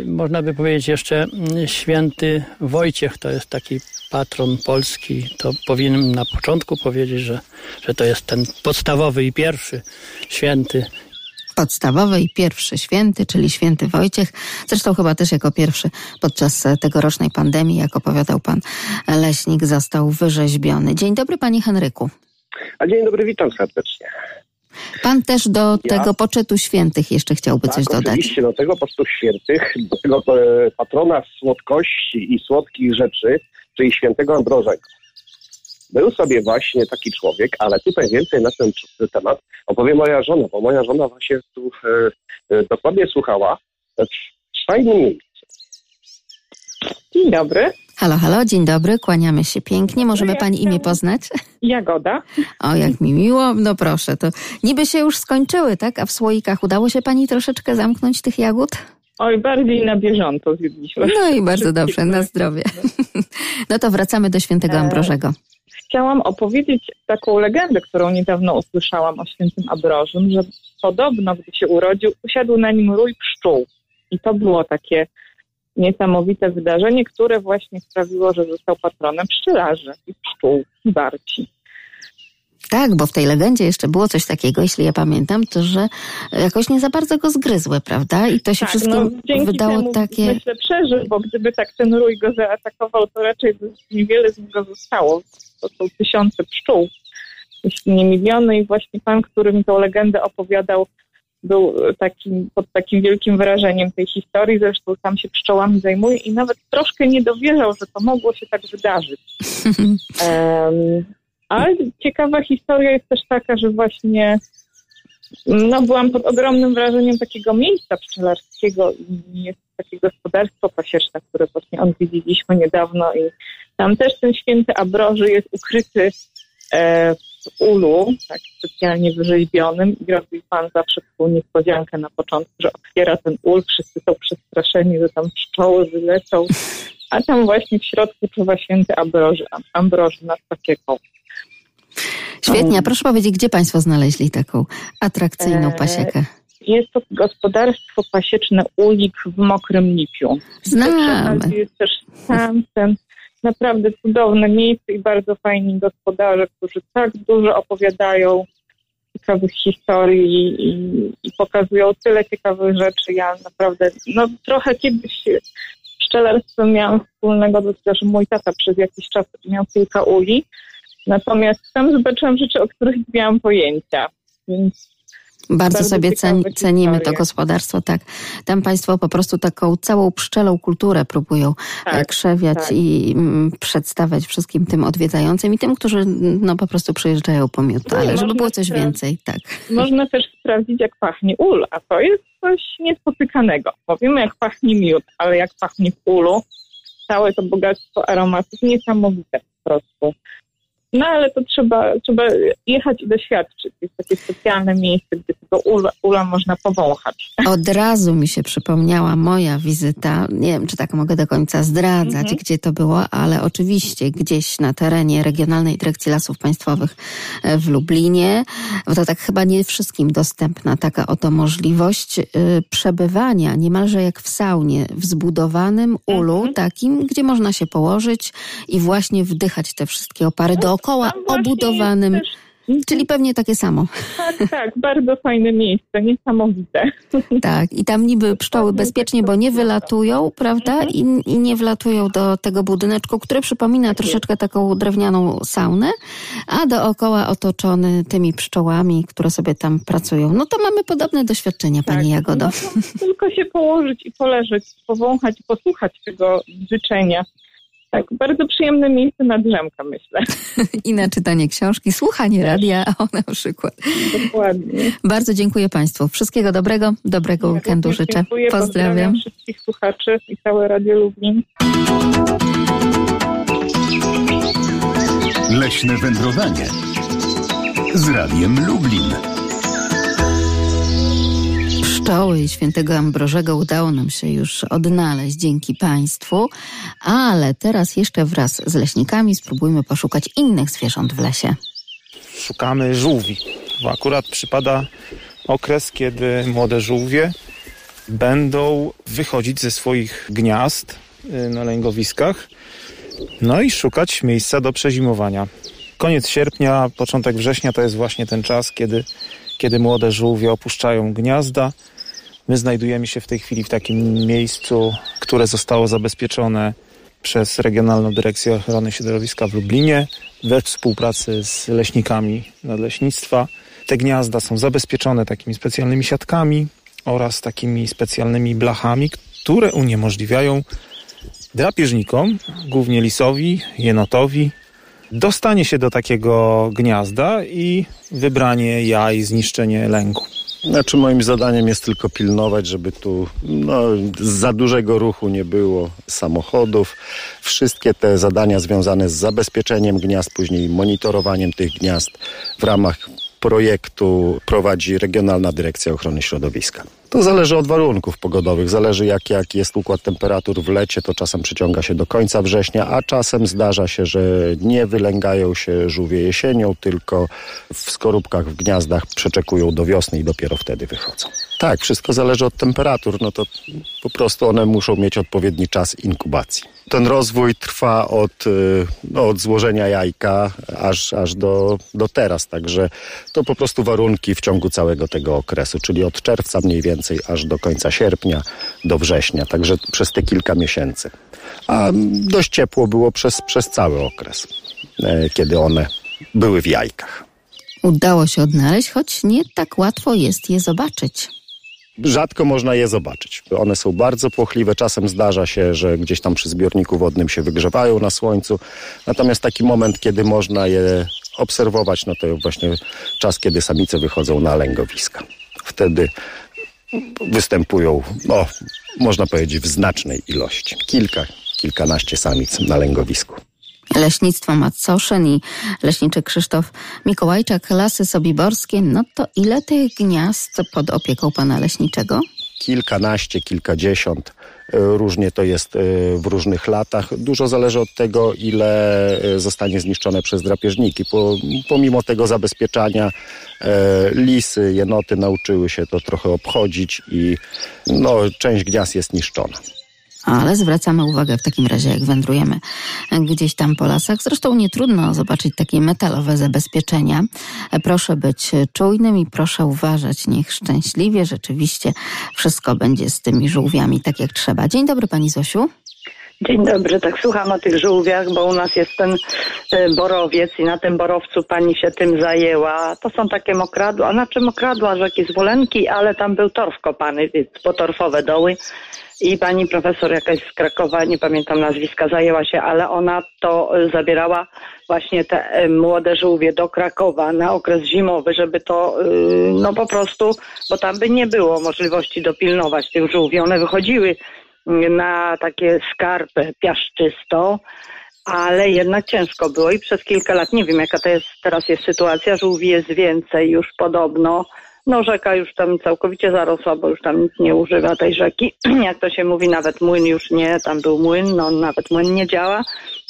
Można by powiedzieć jeszcze mm, święty Wojciech, to jest taki patron Polski. To powinienem na początku powiedzieć, że, że to jest ten podstawowy i pierwszy święty. Podstawowy i pierwszy święty, czyli święty Wojciech. Zresztą chyba też jako pierwszy podczas tegorocznej pandemii, jak opowiadał pan leśnik, został wyrzeźbiony. Dzień dobry panie Henryku. A dzień dobry, witam serdecznie. Pan też do Ja? tego poczytu świętych jeszcze chciałby coś tak, dodać. oczywiście do tego postu świętych, do tego e, patrona słodkości i słodkich rzeczy, czyli świętego Ambrożego. Był sobie właśnie taki człowiek, ale tutaj więcej na ten temat opowie moja żona, bo moja żona właśnie tu e, e, dokładnie słuchała e, w fajnym miejscu. Dzień dobry, Halo, halo, dzień dobry, kłaniamy się pięknie. Możemy ja pani imię poznać? Jagoda. O, jak mi miło. No proszę, to niby się już skończyły, tak? A w słoikach udało się pani troszeczkę zamknąć tych jagód? Oj, bardziej na bieżąco zjedliśmy. No i bardzo dobrze, na zdrowie. No to wracamy do świętego Ambrożego. Chciałam opowiedzieć taką legendę, którą niedawno usłyszałam o świętym Ambrożym, że podobno, gdy się urodził, usiadł na nim rój pszczół. I to było takie niesamowite wydarzenie, które właśnie sprawiło, że został patronem pszczelarzy i pszczół i barci. Tak, bo w tej legendzie jeszcze było coś takiego, jeśli ja pamiętam, to że jakoś nie za bardzo go zgryzły, prawda? I to się Tak, wszystkim no, wydało temu takie... myślę przeżył, bo gdyby tak ten rój go zaatakował, to raczej by niewiele z niego zostało. To są tysiące pszczół, jeśli nie miliony i właśnie pan, który mi tą legendę opowiadał, był takim, pod takim wielkim wrażeniem tej historii, zresztą sam się pszczołami zajmuje i nawet troszkę nie dowierzał, że to mogło się tak wydarzyć. Em, ale ciekawa historia jest też taka, że właśnie no, byłam pod ogromnym wrażeniem takiego miejsca pszczelarskiego i jest takie gospodarstwo pasieczne, które właśnie odwiedziliśmy niedawno i tam też ten święty Abroży jest ukryty e, w ulu, tak specjalnie wyrzeźbionym i robi pan zawsze taką niespodziankę na początku, że otwiera ten ul, wszyscy są przestraszeni, że tam pszczoły wylecą, a tam właśnie w środku czuwa święty Ambroży, Ambroży nad pakieką. Świetnie, proszę powiedzieć, gdzie państwo znaleźli taką atrakcyjną Eee, pasiekę? Jest to gospodarstwo pasieczne Ulik w Mokrym Lipiu. Znamy. To Jest też sam ten naprawdę cudowne miejsce i bardzo fajni gospodarze, którzy tak dużo opowiadają ciekawych historii i, i pokazują tyle ciekawych rzeczy. Ja naprawdę, no trochę kiedyś pszczelarstwem miałam wspólnego, dlatego że mój tata przez jakiś czas miał kilka uli. Natomiast tam zobaczyłam rzeczy, o których nie miałam pojęcia. Więc Bardzo, Bardzo sobie cen, cenimy to gospodarstwo, tak. Tam państwo po prostu taką całą pszczelą kulturę próbują Tak, e, krzewiać tak. i mm, przedstawiać wszystkim tym odwiedzającym i tym, którzy no po prostu przyjeżdżają po miód, No ale żeby było coś więcej, tak. Można też sprawdzić, jak pachnie ul, a to jest coś niespotykanego. Bo wiemy, jak pachnie miód, ale jak pachnie w ulu, całe to bogactwo aromatów niesamowite po prostu. No ale to trzeba, trzeba jechać i doświadczyć. Jest takie specjalne miejsce, gdzie tego ula, ula można powąchać. Od razu mi się przypomniała moja wizyta. Nie wiem, czy tak mogę do końca zdradzać, Mhm. gdzie to było, ale oczywiście gdzieś na terenie Regionalnej Dyrekcji Lasów Państwowych e, w Lublinie. Bo to tak chyba nie wszystkim dostępna taka oto możliwość y, przebywania niemalże jak w saunie w zbudowanym ulu, Mhm. takim, gdzie można się położyć i właśnie wdychać te wszystkie opary dookoła Właśnie obudowanym. Czyli pewnie takie samo. Tak, tak, bardzo fajne miejsce, niesamowite. Tak, i tam niby pszczoły bezpiecznie, bo nie wylatują, prawda? I, I nie wlatują do tego budyneczku, który przypomina troszeczkę taką drewnianą saunę, a dookoła otoczony tymi pszczołami, które sobie tam pracują. No to mamy podobne doświadczenia, Pani Jagodo. No tylko się położyć i poleżeć, powąchać, posłuchać tego życzenia. Tak, bardzo przyjemne miejsce na drzemkę, myślę. I na czytanie książki, słuchanie radia, o na przykład. Dokładnie. Bardzo dziękuję Państwu. Wszystkiego dobrego, dobrego weekendu Również życzę. Dziękuję, Pozdrawiam. wszystkich słuchaczy i całe Radio Lublin. Leśne wędrowanie z Radiem Lublin. Pszczoły świętego Ambrożego udało nam się już odnaleźć dzięki Państwu, ale teraz jeszcze wraz z leśnikami spróbujmy poszukać innych zwierząt w lesie. Szukamy żółwi, bo akurat przypada okres, kiedy młode żółwie będą wychodzić ze swoich gniazd y, na lęgowiskach, no i szukać miejsca do przezimowania. Koniec sierpnia, początek września to jest właśnie ten czas, kiedy, kiedy młode żółwie opuszczają gniazda. My znajdujemy się w tej chwili w takim miejscu, które zostało zabezpieczone przez Regionalną Dyrekcję Ochrony Środowiska w Lublinie we współpracy z leśnikami nadleśnictwa. Te gniazda są zabezpieczone takimi specjalnymi siatkami oraz takimi specjalnymi blachami, które uniemożliwiają drapieżnikom, głównie lisowi, jenotowi, dostanie się do takiego gniazda i wybranie jaj, zniszczenie lęku. Znaczy moim zadaniem jest tylko pilnować, żeby tu no, za dużego ruchu nie było samochodów. Wszystkie te zadania związane z zabezpieczeniem gniazd, później monitorowaniem tych gniazd w ramach projektu prowadzi Regionalna Dyrekcja Ochrony Środowiska. To zależy od warunków pogodowych, zależy jak, jak jest układ temperatur w lecie, to czasem przyciąga się do końca września, a czasem zdarza się, że nie wylęgają się żółwie jesienią, tylko w skorupkach, w gniazdach przeczekują do wiosny i dopiero wtedy wychodzą. Tak, wszystko zależy od temperatur, no to po prostu one muszą mieć odpowiedni czas inkubacji. Ten rozwój trwa od, y, no, od złożenia jajka aż, aż do, do teraz, także to po prostu warunki w ciągu całego tego okresu, czyli od czerwca mniej więcej aż do końca sierpnia, do września, także przez te kilka miesięcy. A dość ciepło było przez, przez cały okres, e, kiedy one były w jajkach. Udało się odnaleźć, choć nie tak łatwo jest je zobaczyć rzadko można je zobaczyć. One są bardzo płochliwe, czasem zdarza się, że gdzieś tam przy zbiorniku wodnym się wygrzewają na słońcu. Natomiast taki moment, kiedy można je obserwować, no to właśnie czas, kiedy samice wychodzą na lęgowiska. Wtedy występują, no, można powiedzieć, w znacznej ilości. Kilka, kilkanaście samic na lęgowisku. Leśnictwo Macoszyn i leśniczy Krzysztof Mikołajczak, Lasy Sobiborskie. No to ile tych gniazd pod opieką pana leśniczego? Kilkanaście, kilkadziesiąt. E, różnie to jest e, w różnych latach. Dużo zależy od tego, ile e, zostanie zniszczone przez drapieżniki. Pomimo tego zabezpieczania lisy, jenoty nauczyły się to trochę obchodzić i no, część gniazd jest niszczona ale zwracamy uwagę w takim razie, jak wędrujemy gdzieś tam po lasach. Zresztą nie trudno zobaczyć takie metalowe zabezpieczenia. Proszę być czujnym i proszę uważać. Niech szczęśliwie rzeczywiście wszystko będzie z tymi żółwiami tak jak trzeba. Dzień dobry Pani Zosiu. Dzień dobry, tak słucham o tych żółwiach, bo u nas jest ten e, borowiec i na tym borowcu pani się tym zajęła. To są takie mokradła, znaczy mokradła rzeki Zwolenki, ale tam był torf kopany, potorfowe doły i pani profesor jakaś z Krakowa, nie pamiętam nazwiska, zajęła się, ale ona to e, zabierała właśnie te e, młode żółwie do Krakowa na okres zimowy, żeby to no po prostu, bo tam by nie było możliwości dopilnować tych żółwi. One wychodziły na takie skarpy piaszczysto, ale jednak ciężko było i przez kilka lat, nie wiem jaka to jest, teraz jest sytuacja, żółwi jest więcej już podobno, no rzeka już tam całkowicie zarosła, bo już tam nic nie używa tej rzeki. Jak to się mówi, nawet młyn już nie, tam był młyn, no nawet młyn nie działa,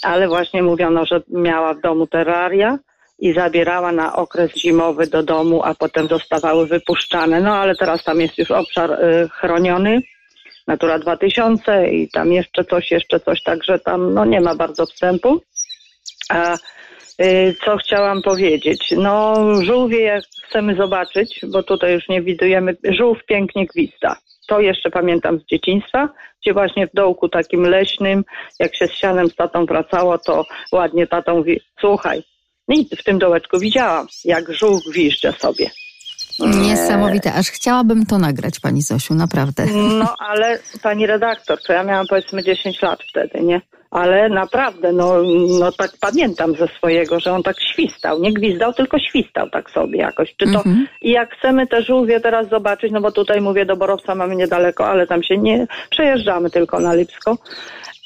ale właśnie mówiono, że miała w domu terraria i zabierała na okres zimowy do domu, a potem zostawały wypuszczane. No ale teraz tam jest już obszar y, chroniony, Natura 2000 i tam jeszcze coś, jeszcze coś, także tam no nie ma bardzo wstępu. A Y, co chciałam powiedzieć? No, żółwie jak chcemy zobaczyć, bo tutaj już nie widujemy, żółw pięknie gwizda. To jeszcze pamiętam z dzieciństwa, gdzie właśnie w dołku takim leśnym, jak się z sianem z tatą wracało, to ładnie tatą mówi, słuchaj, i w tym dołeczku widziałam, jak żółw gwizdże sobie. Niesamowite, aż chciałabym to nagrać, pani Zosiu, naprawdę. No, ale pani redaktor, to ja miałam powiedzmy 10 lat wtedy, nie? ale naprawdę, no, no tak pamiętam ze swojego, że on tak świstał, nie gwizdał, tylko świstał tak sobie jakoś. Czy to, mhm. I jak chcemy te żółwie teraz zobaczyć, no bo tutaj mówię do Borowca mamy niedaleko, ale tam się nie przejeżdżamy tylko na Lipsko,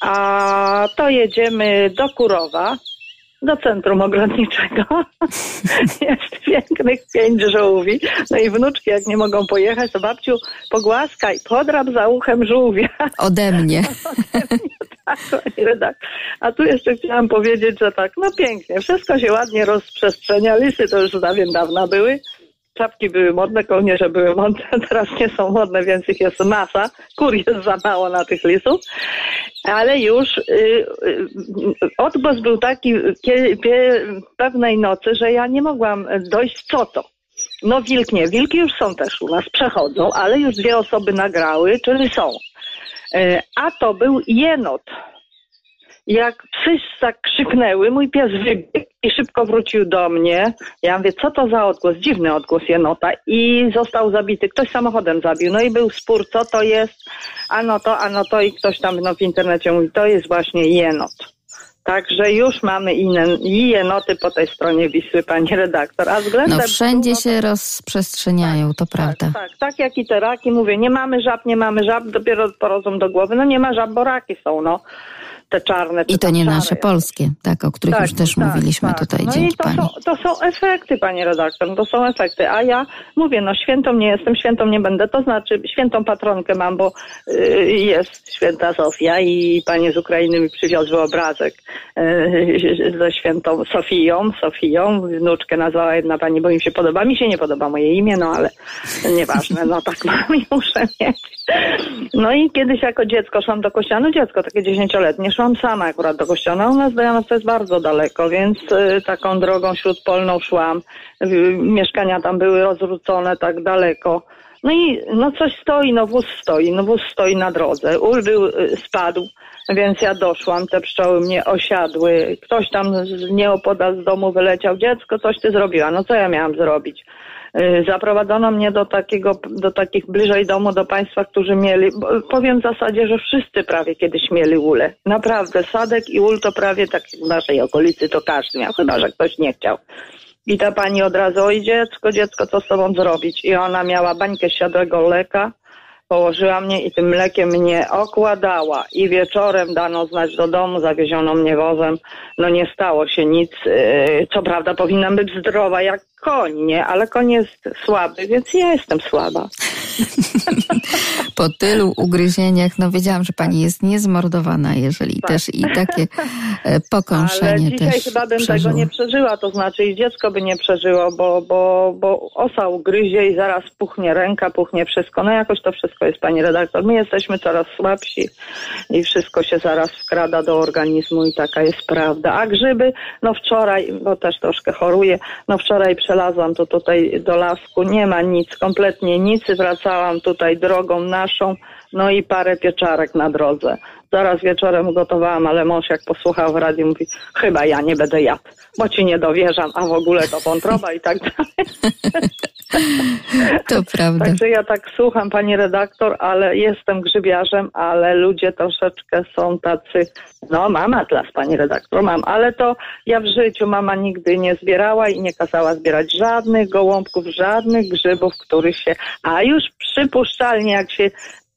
a to jedziemy do Kurowa, do centrum ogrodniczego. Jest pięknych pięć żółwi. No i wnuczki, jak nie mogą pojechać, to babciu pogłaskaj, podrap za uchem żółwia. Ode mnie. tak, pani redaktor. A tu jeszcze chciałam powiedzieć, że tak, no pięknie, wszystko się ładnie rozprzestrzenia. Lisy to już dawien dawna były. Czapki były modne, kołnierze były modne, teraz nie są modne, więc ich jest masa. Kur jest za mało na tych lisów. Ale już y, y, odgłos był taki pewnej nocy, że ja nie mogłam dojść co to. No wilk nie, wilki już są też u nas, przechodzą, ale już dwie osoby nagrały, czyli są. Y, a to był jenot. Jak psy krzyknęły, mój pies wybiegł i szybko wrócił do mnie. Ja mówię, co to za odgłos? Dziwny odgłos jenota. I został zabity. Ktoś samochodem zabił. No i był spór, co to jest? Ano to, ano to i ktoś tam no, w internecie mówi, to jest właśnie jenot. Także już mamy inne, i jenoty po tej stronie Wisły, pani redaktor. A względem... No wszędzie się rozprzestrzeniają, to prawda. Tak, tak jak i te raki. Mówię, nie mamy żab, nie mamy żab, dopiero porodzą do głowy. No nie ma żab, bo raki są, no te czarne. I to nie nasze polskie, tak, o których tak, już też tak, mówiliśmy tak. tutaj. No dzięki i to pani. są, to są efekty, pani redaktor, to są efekty. A ja mówię, no świętą nie jestem, świętą nie będę. To znaczy, świętą patronkę mam, bo y, jest święta Sofia i panie z Ukrainy mi przywiozły obrazek y, ze świętą Sofią, Sofią. Wnuczkę nazwała jedna pani, bo im się podoba. Mi się nie podoba moje imię, no ale nieważne, no tak mam i muszę mieć. No i kiedyś jako dziecko szłam do kościoła, no dziecko takie dziesięcioletnie, szłam sama akurat do kościoła. U nas do Janowa jest bardzo daleko, więc y, taką drogą śródpolną szłam. Y, mieszkania tam były rozrzucone tak daleko. No i no coś stoi, no wóz stoi, no wóz stoi na drodze. Ul był, y, spadł, więc ja doszłam, te pszczoły mnie osiadły. Ktoś tam z nieopodal z domu wyleciał, dziecko, coś ty zrobiła. No co ja miałam zrobić? Y, zaprowadzono mnie do takiego, do takich bliżej domu, do państwa, którzy mieli, powiem w zasadzie, że wszyscy prawie kiedyś mieli ule. Naprawdę, sadek i ul to prawie tak w naszej okolicy to każdy miał, chyba, że ktoś nie chciał. I ta pani od razu, oj dziecko, dziecko, co z tobą zrobić? I ona miała bańkę siadłego leka, położyła mnie i tym mlekiem mnie okładała i wieczorem dano znać do domu, zawieziono mnie wozem. No nie stało się nic. Y, co prawda powinnam być zdrowa jak koń, nie? Ale koń jest słaby, więc ja jestem słaba. po tylu ugryzieniach, no wiedziałam, że pani jest niezmordowana, jeżeli tak. też i takie e, pokąszenie Ale dzisiaj też chyba bym przeżyło. tego nie przeżyła, to znaczy i dziecko by nie przeżyło, bo, bo, bo osa ugryzie i zaraz puchnie ręka, puchnie wszystko. No jakoś to wszystko jest, pani redaktor. My jesteśmy coraz słabsi i wszystko się zaraz wkrada do organizmu i taka jest prawda. A grzyby, no wczoraj, bo też troszkę choruję, no wczoraj przelazłam to tutaj do lasku, nie ma nic, kompletnie nic, wracałam tutaj drogą naszą, no i parę pieczarek na drodze. Zaraz wieczorem gotowałam, ale mąż jak posłuchał w radiu mówi, chyba ja nie będę jadł, bo ci nie dowierzam, a w ogóle to wątroba i tak dalej. To prawda. Także ja tak słucham pani redaktor, ale jestem grzybiarzem, ale ludzie troszeczkę są tacy, no mam atlas pani redaktor, mam, ale to ja w życiu mama nigdy nie zbierała i nie kazała zbierać żadnych gołąbków, żadnych grzybów, których się, a już przypuszczalnie jak się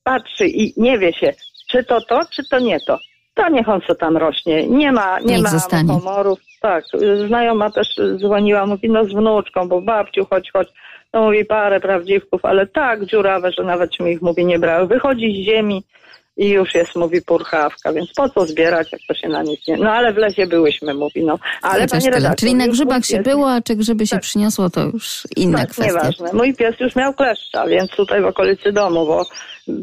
patrzy i nie wie się, czy to to, czy to nie to. To niech on co tam rośnie. Nie ma, nie Niech ma zostanie. komorów. Tak, znajoma też dzwoniła, mówi, no z wnuczką, bo babciu, chodź, chodź. No mówi parę prawdziwków, ale tak dziurawe, że nawet mi ich, mówi, nie brały. Wychodzi z ziemi i już jest, mówi, purchawka, więc po co zbierać, jak to się na nic nie... No ale w lesie byłyśmy, mówi, no. Ale Chociaż pani tyle. redaktor... Czyli na grzybach się było, a czy grzyby się przyniosło, to już inna tak, kwestia. nieważne. Mój pies już miał kleszcza, więc tutaj w okolicy domu, bo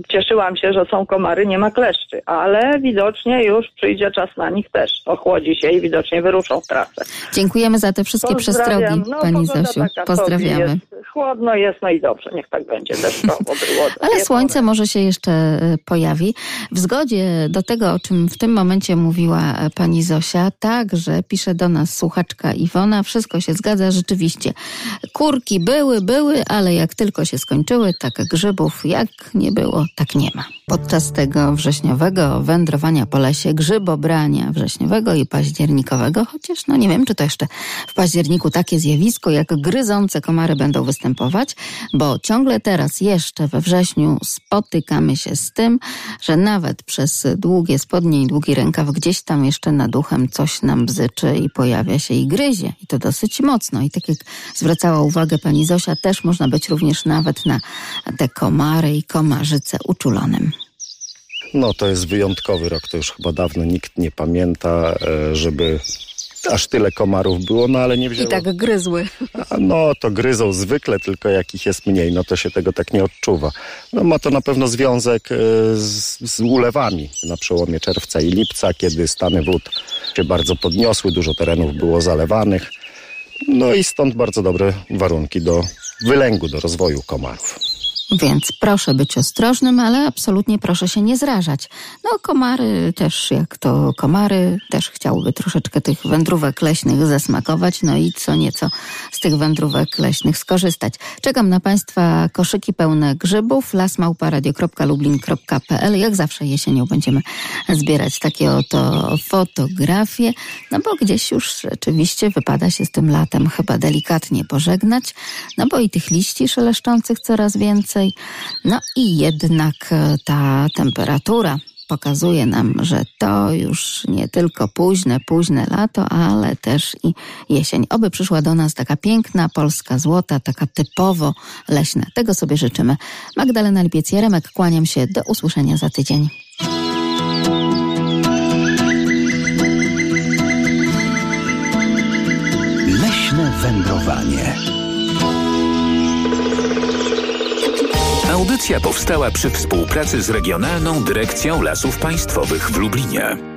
cieszyłam się, że są komary, nie ma kleszczy, ale widocznie już przyjdzie czas na nich też. Ochłodzi się i widocznie wyruszą w trasę. Dziękujemy za te wszystkie przestrogi, no, pani Zosiu. Pozdrawiamy. Jest. Chłodno jest, no i dobrze, niech tak będzie. Deszczowo było. Ale słońce może się jeszcze e, pojawi. W zgodzie do tego, o czym w tym momencie mówiła e, pani Zosia, także pisze do nas słuchaczka Iwona, wszystko się zgadza rzeczywiście. Kurki były, były, ale jak tylko się skończyły, tak grzybów jak nie było, tak nie ma. podczas tego wrześniowego wędrowania po lesie, grzybobrania wrześniowego i październikowego, chociaż no nie wiem, czy to jeszcze w październiku takie zjawisko jak gryzące komary będą występować, bo ciągle teraz jeszcze we wrześniu spotykamy się z tym, że nawet przez długie spodnie i długi rękaw gdzieś tam jeszcze nad uchem coś nam bzyczy i pojawia się i gryzie i to dosyć mocno i tak jak zwracała uwagę pani Zosia, też można być również nawet na te komary i komarzyce uczulonym. No to jest wyjątkowy rok, to już chyba dawno nikt nie pamięta, e, żeby aż tyle komarów było, no ale nie wzięło. I tak gryzły. A no to gryzą zwykle, tylko jak ich jest mniej, no to się tego tak nie odczuwa. No ma to na pewno związek e, z, z ulewami na przełomie czerwca i lipca, kiedy stany wód się bardzo podniosły, dużo terenów było zalewanych. No i stąd bardzo dobre warunki do wylęgu, do rozwoju komarów. Więc proszę być ostrożnym, ale absolutnie proszę się nie zrażać. No komary też, jak to komary, też chciałyby troszeczkę tych wędrówek leśnych zasmakować, no i co nieco z tych wędrówek leśnych skorzystać. Czekam na Państwa koszyki pełne grzybów, lasmałparadio.lublin.pl Jak zawsze jesienią będziemy zbierać takie oto fotografie, no bo gdzieś już rzeczywiście wypada się z tym latem chyba delikatnie pożegnać, no bo i tych liści szeleszczących coraz więcej, No i jednak e, ta temperatura pokazuje nam, że to już nie tylko późne, późne lato, ale też i jesień. Oby przyszła do nas taka piękna polska złota, taka typowo leśna. Tego sobie życzymy. Magdalena Lipiec-Jaremek, kłaniam się. Do usłyszenia za tydzień. Leśne wędrowanie. Audycja powstała przy współpracy z Regionalną Dyrekcją Lasów Państwowych w Lublinie.